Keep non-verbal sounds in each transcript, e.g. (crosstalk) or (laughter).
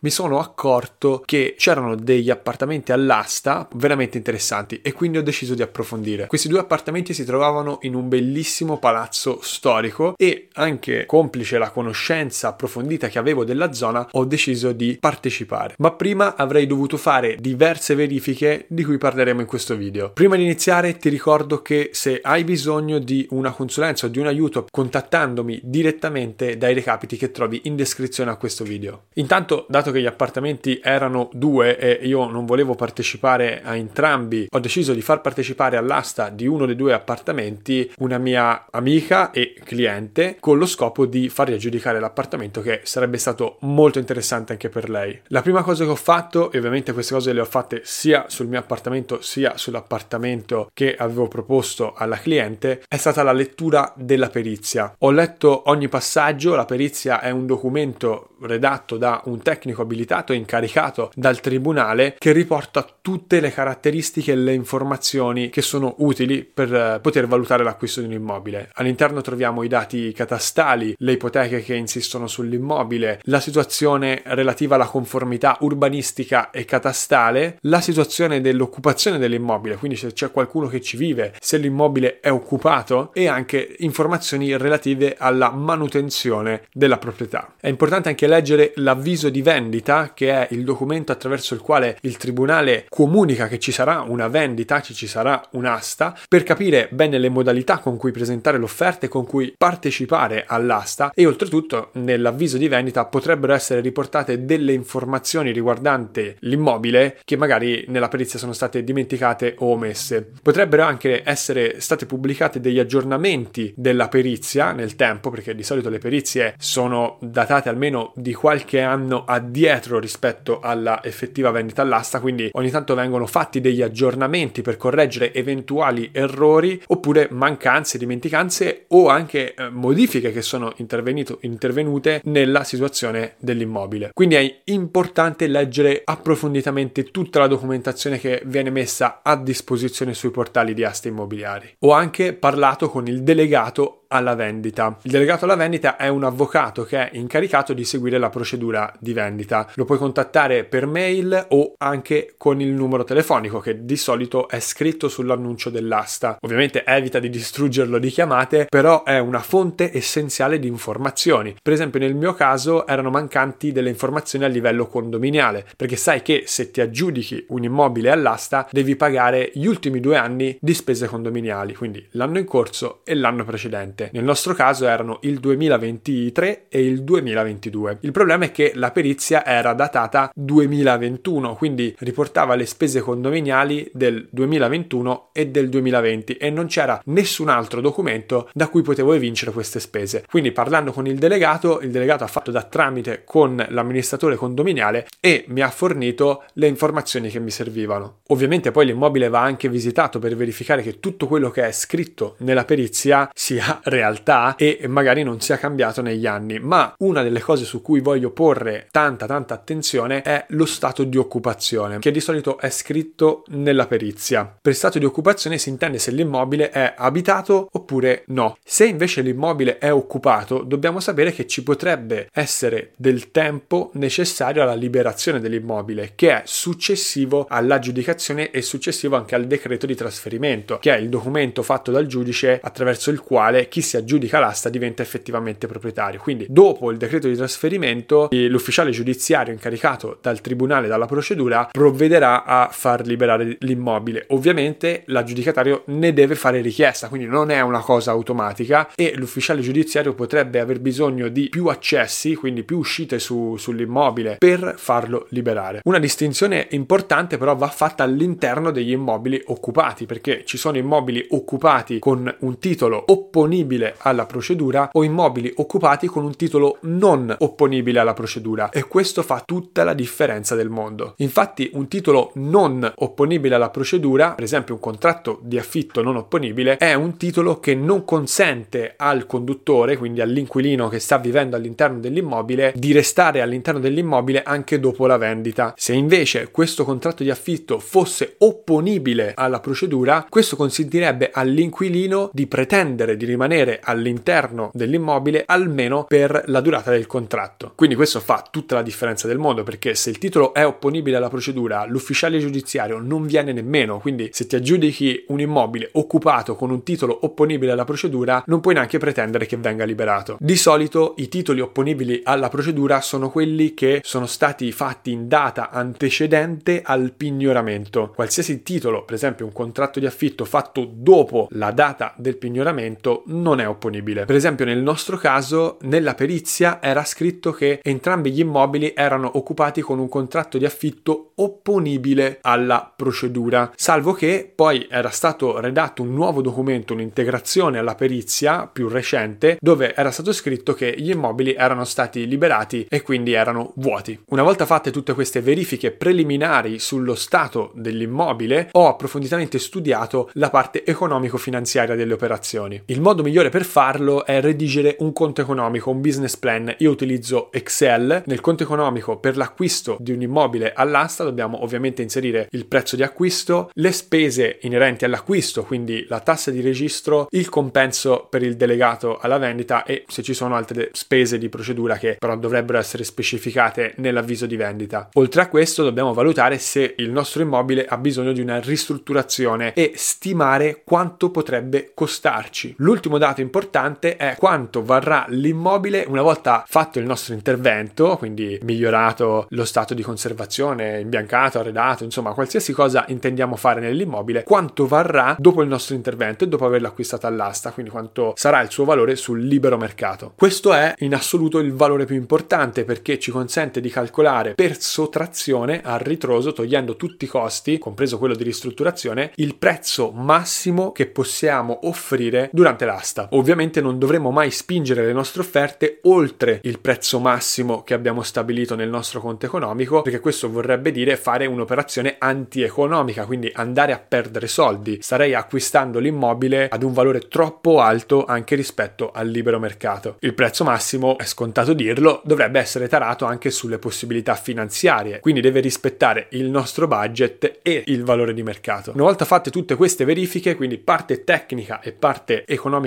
mi sono accorto che c'erano degli appartamenti all'asta veramente interessanti e quindi ho deciso di approfondire. Questi due appartamenti si trovavano in un bellissimo palazzo storico e anche complice la conoscenza approfondita che avevo della zona ho deciso di partecipare. Ma prima avrei dovuto fare diverse verifiche di cui parleremo in questo video. Prima di iniziare ti ricordo che se hai bisogno di una consulenza o di un aiuto contattandomi direttamente dai recapiti che trovi in descrizione a questo video. Intanto dato dato che gli appartamenti erano due e io non volevo partecipare a entrambi, ho deciso di far partecipare all'asta di uno dei due appartamenti una mia amica e cliente con lo scopo di fargli aggiudicare l'appartamento che sarebbe stato molto interessante anche per lei. La prima cosa che ho fatto, e ovviamente queste cose le ho fatte sia sul mio appartamento sia sull'appartamento che avevo proposto alla cliente, è stata la lettura della perizia. Ho letto ogni passaggio, la perizia è un documento redatto da un tecnico abilitato e incaricato dal tribunale che riporta tutte le caratteristiche e le informazioni che sono utili per eh, poter valutare l'acquisto di un immobile. All'interno troviamo i dati catastali, le ipoteche che insistono sull'immobile, la situazione relativa alla conformità urbanistica e catastale, la situazione dell'occupazione dell'immobile, quindi se c'è qualcuno che ci vive, se l'immobile è occupato e anche informazioni relative alla manutenzione della proprietà. È importante anche leggere l'avviso di vendita, che è il documento attraverso il quale il tribunale comunica che ci sarà una vendita, che ci sarà un'asta, per capire bene le modalità con cui presentare l'offerta e con cui partecipare all'asta e oltretutto nell'avviso di vendita potrebbero essere riportate delle informazioni riguardanti l'immobile che magari nella perizia sono state dimenticate o omesse. Potrebbero anche essere state pubblicate degli aggiornamenti della perizia nel tempo, perché di solito le perizie sono datate almeno di qualche anno addietro rispetto alla effettiva vendita all'asta, quindi ogni tanto vengono fatti degli aggiornamenti per correggere eventuali errori oppure mancanze, dimenticanze o anche eh, modifiche che sono intervenute nella situazione dell'immobile. Quindi è importante leggere approfonditamente tutta la documentazione che viene messa a disposizione sui portali di aste immobiliari. Ho anche parlato con il delegato alla vendita. Il delegato alla vendita è un avvocato che è incaricato di seguire la procedura di vendita. Lo puoi contattare per mail o anche con il numero telefonico che di solito è scritto sull'annuncio dell'asta. Ovviamente evita di distruggerlo di chiamate, però è una fonte essenziale di informazioni. Per esempio nel mio caso erano mancanti delle informazioni a livello condominiale, perché sai che se ti aggiudichi un immobile all'asta devi pagare gli ultimi due anni di spese condominiali, quindi l'anno in corso e l'anno precedente precedente. Nel nostro caso erano il 2023 e il 2022. Il problema è che la perizia era datata 2021, quindi riportava le spese condominiali del 2021 e del 2020 e non c'era nessun altro documento da cui potevo evincere queste spese. Quindi parlando con il delegato, il delegato ha fatto da tramite con l'amministratore condominiale e mi ha fornito le informazioni che mi servivano. Ovviamente poi l'immobile va anche visitato per verificare che tutto quello che è scritto nella perizia sia realtà e magari non sia cambiato negli anni, ma una delle cose su cui voglio porre tanta tanta attenzione è lo stato di occupazione, che di solito è scritto nella perizia. Per stato di occupazione si intende se l'immobile è abitato oppure no. Se invece l'immobile è occupato, dobbiamo sapere che ci potrebbe essere del tempo necessario alla liberazione dell'immobile, che è successivo all'aggiudicazione e successivo anche al decreto di trasferimento, che è il documento fatto dal giudice attraverso il quale chi si aggiudica l'asta diventa effettivamente proprietario. Quindi dopo il decreto di trasferimento l'ufficiale giudiziario incaricato dal tribunale dalla procedura provvederà a far liberare l'immobile. Ovviamente l'aggiudicatario ne deve fare richiesta, quindi non è una cosa automatica e l'ufficiale giudiziario potrebbe aver bisogno di più accessi, quindi più uscite su, sull'immobile per farlo liberare. Una distinzione importante però va fatta all'interno degli immobili occupati perché ci sono immobili occupati con un titolo opponibile opponibile alla procedura o immobili occupati con un titolo non opponibile alla procedura e questo fa tutta la differenza del mondo. Infatti un titolo non opponibile alla procedura, per esempio un contratto di affitto non opponibile, è un titolo che non consente al conduttore, quindi all'inquilino che sta vivendo all'interno dell'immobile, di restare all'interno dell'immobile anche dopo la vendita. Se invece questo contratto di affitto fosse opponibile alla procedura, questo consentirebbe all'inquilino di pretendere di rimanere rimanere all'interno dell'immobile almeno per la durata del contratto. Quindi questo fa tutta la differenza del mondo perché se il titolo è opponibile alla procedura, l'ufficiale giudiziario non viene nemmeno, quindi se ti aggiudichi un immobile occupato con un titolo opponibile alla procedura, non puoi neanche pretendere che venga liberato. Di solito i titoli opponibili alla procedura sono quelli che sono stati fatti in data antecedente al pignoramento. Qualsiasi titolo, per esempio un contratto di affitto fatto dopo la data del pignoramento, non è opponibile. Per esempio nel nostro caso, nella perizia era scritto che entrambi gli immobili erano occupati con un contratto di affitto opponibile alla procedura, salvo che poi era stato redatto un nuovo documento, un'integrazione alla perizia più recente, dove era stato scritto che gli immobili erano stati liberati e quindi erano vuoti. Una volta fatte tutte queste verifiche preliminari sullo stato dell'immobile, ho approfonditamente studiato la parte economico-finanziaria delle operazioni. Il modo migliore per farlo è redigere un conto economico, un business plan. Io utilizzo Excel. Nel conto economico per l'acquisto di un immobile all'asta dobbiamo ovviamente inserire il prezzo di acquisto, le spese inerenti all'acquisto, quindi la tassa di registro, il compenso per il delegato alla vendita e se ci sono altre spese di procedura che però dovrebbero essere specificate nell'avviso di vendita. Oltre a questo dobbiamo valutare se il nostro immobile ha bisogno di una ristrutturazione e stimare quanto potrebbe costarci. L'ultimo dato importante è quanto varrà l'immobile una volta fatto il nostro intervento, quindi migliorato lo stato di conservazione, imbiancato, arredato, insomma qualsiasi cosa intendiamo fare nell'immobile, quanto varrà dopo il nostro intervento e dopo averlo acquistato all'asta, quindi quanto sarà il suo valore sul libero mercato. Questo è in assoluto il valore più importante perché ci consente di calcolare per sottrazione al ritroso, togliendo tutti i costi, compreso quello di ristrutturazione, il prezzo massimo che possiamo offrire durante l'asta. Ovviamente non dovremo mai spingere le nostre offerte oltre il prezzo massimo che abbiamo stabilito nel nostro conto economico, perché questo vorrebbe dire fare un'operazione antieconomica, quindi andare a perdere soldi. Starei acquistando l'immobile ad un valore troppo alto anche rispetto al libero mercato. Il prezzo massimo, è scontato dirlo, dovrebbe essere tarato anche sulle possibilità finanziarie, quindi deve rispettare il nostro budget e il valore di mercato. Una volta fatte tutte queste verifiche, quindi parte tecnica e parte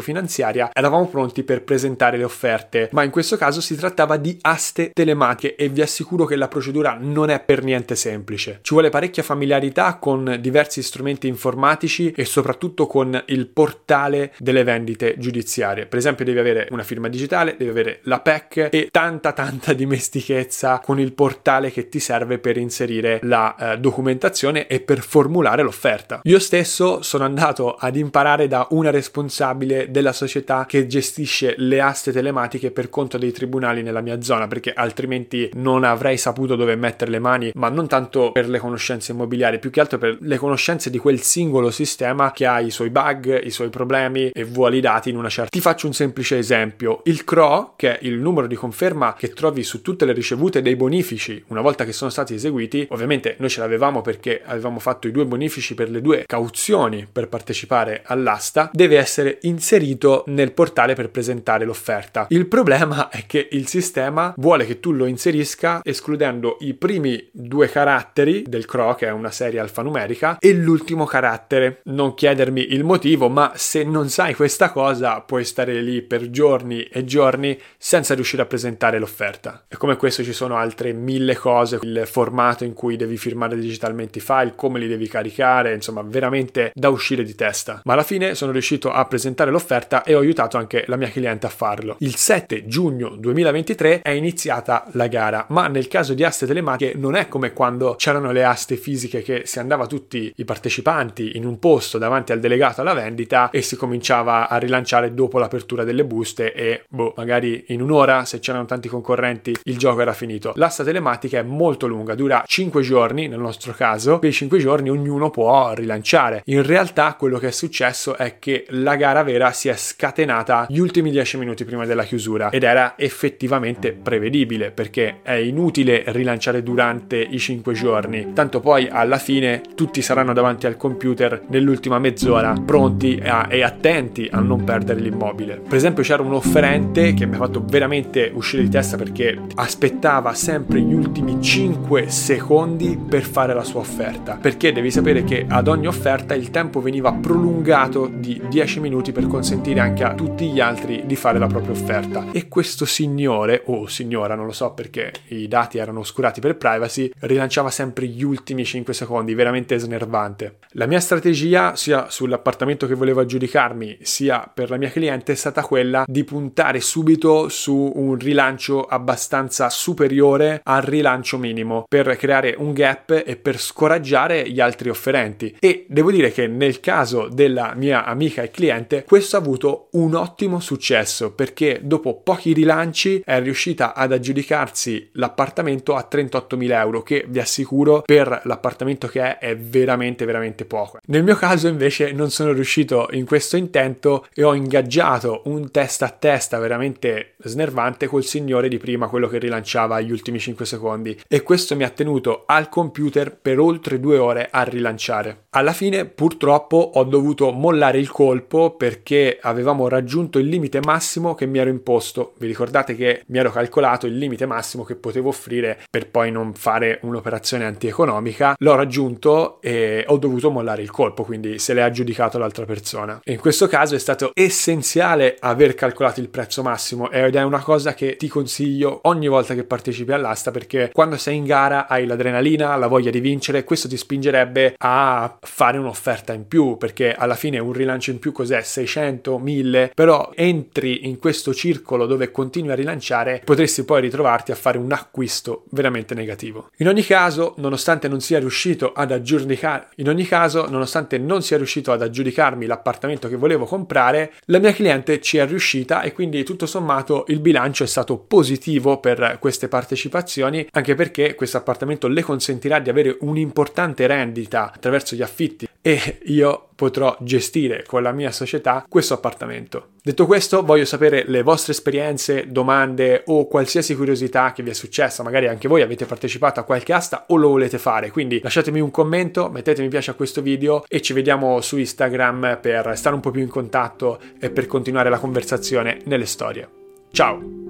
economico-finanziaria, eravamo pronti per presentare le offerte, ma in questo caso si trattava di aste telematiche e vi assicuro che la procedura non è per niente semplice. Ci vuole parecchia familiarità con diversi strumenti informatici e soprattutto con il portale delle vendite giudiziarie. Per esempio devi avere una firma digitale, devi avere la PEC e tanta tanta dimestichezza con il portale che ti serve per inserire la eh, documentazione e per formulare l'offerta. Io stesso sono andato ad imparare da una responsabile della società che gestisce le aste telematiche per conto dei tribunali nella mia zona perché altrimenti non avrei saputo dove mettere le mani, ma non tanto per le conoscenze immobiliari, più che altro per le conoscenze di quel singolo sistema che ha i suoi bug, i suoi problemi e vuole i dati in una certa. Ti faccio un semplice esempio. Il CRO, che è il numero di conferma che trovi su tutte le ricevute dei bonifici una volta che sono stati eseguiti, ovviamente noi ce l'avevamo perché avevamo fatto i due bonifici per le due cauzioni per partecipare all'asta, deve essere inserito nel portale per presentare l'offerta. Il problema (laughs) è che il sistema vuole che tu lo inserisca escludendo i primi due caratteri del CRO, che è una serie alfanumerica, e l'ultimo carattere. Non chiedermi il motivo, ma se non sai questa cosa puoi stare lì per giorni e giorni senza riuscire a presentare l'offerta. E come questo ci sono altre mille cose, il formato in cui devi firmare digitalmente i file, come li devi caricare, insomma veramente da uscire di testa. Ma alla fine sono riuscito a presentare l'offerta e ho aiutato anche la mia cliente a farlo. Il 7 giugno 2023 è iniziata la gara, ma nel caso di aste telematiche non è come quando c'erano le aste fisiche che si andava tutti i partecipanti in un posto davanti al delegato alla vendita e si cominciava a rilanciare dopo l'apertura delle buste e boh, magari in un'ora se c'erano tanti concorrenti il gioco era finito. L'asta telematica è molto lunga, dura 5 giorni nel nostro caso, per 5 giorni ognuno può rilanciare. In realtà quello che è successo è che la gara vera si è scatenata gli ultimi 10 minuti prima della chiusura ed era effettivamente prevedibile perché è inutile rilanciare durante i 5 giorni, tanto poi alla fine tutti saranno davanti al computer nell'ultima mezz'ora pronti a, e attenti a non perdere l'immobile. Per esempio c'era un offerente che mi ha fatto veramente uscire di testa perché aspettava sempre gli ultimi 5 secondi per fare la sua offerta, perché devi sapere che ad ogni offerta il tempo veniva prolungato di 10 minuti per consentire consentire anche a tutti gli altri di fare la propria offerta. E questo signore, o signora, non lo so perché i dati erano oscurati per privacy, rilanciava sempre gli ultimi 5 secondi, veramente snervante. La mia strategia, sia sull'appartamento che volevo aggiudicarmi, sia per la mia cliente, è stata quella di puntare subito su un rilancio abbastanza superiore al rilancio minimo per creare un gap e per scoraggiare gli altri offerenti. E devo dire che nel caso della mia amica e cliente, questo ha avuto un ottimo successo perché dopo pochi rilanci è riuscita ad aggiudicarsi l'appartamento a 38.000 euro, che vi assicuro per l'appartamento che è è veramente veramente poco. Nel mio caso invece non sono riuscito in questo intento e ho ingaggiato un testa a testa veramente snervante col signore di prima, quello che rilanciava gli ultimi 5 secondi e questo mi ha tenuto al computer per oltre due ore a rilanciare. Alla fine purtroppo ho dovuto mollare il colpo perché avevamo raggiunto il limite massimo che mi ero imposto. Vi ricordate che mi ero calcolato il limite massimo che potevo offrire per poi non fare un'operazione antieconomica? L'ho raggiunto e ho dovuto mollare il colpo, quindi se l'è aggiudicato l'altra persona. E in questo caso è stato essenziale aver calcolato il prezzo massimo ed è una cosa che ti consiglio ogni volta che partecipi all'asta perché quando sei in gara hai l'adrenalina, la voglia di vincere, questo ti spingerebbe a fare un'offerta in più perché alla fine un rilancio in più cos'è 600, 1000, però entri in questo circolo dove continui a rilanciare potresti poi ritrovarti a fare un acquisto veramente negativo. In ogni caso, nonostante non sia riuscito ad aggiudicare in ogni caso, nonostante non sia riuscito ad aggiudicarmi l'appartamento che volevo comprare, la mia cliente ci è riuscita e quindi tutto sommato il bilancio è stato positivo per queste partecipazioni, anche perché questo appartamento le consentirà di avere un'importante rendita attraverso gli affitti e io potrò gestire con la mia società questo appartamento. Detto questo, voglio sapere le vostre esperienze, domande o qualsiasi curiosità che vi è successa, magari anche voi avete partecipato a qualche asta o lo volete fare, quindi lasciatemi un commento, mettete mi piace a questo video e ci vediamo su Instagram per stare un po' più in contatto e per continuare la conversazione nelle storie. Ciao!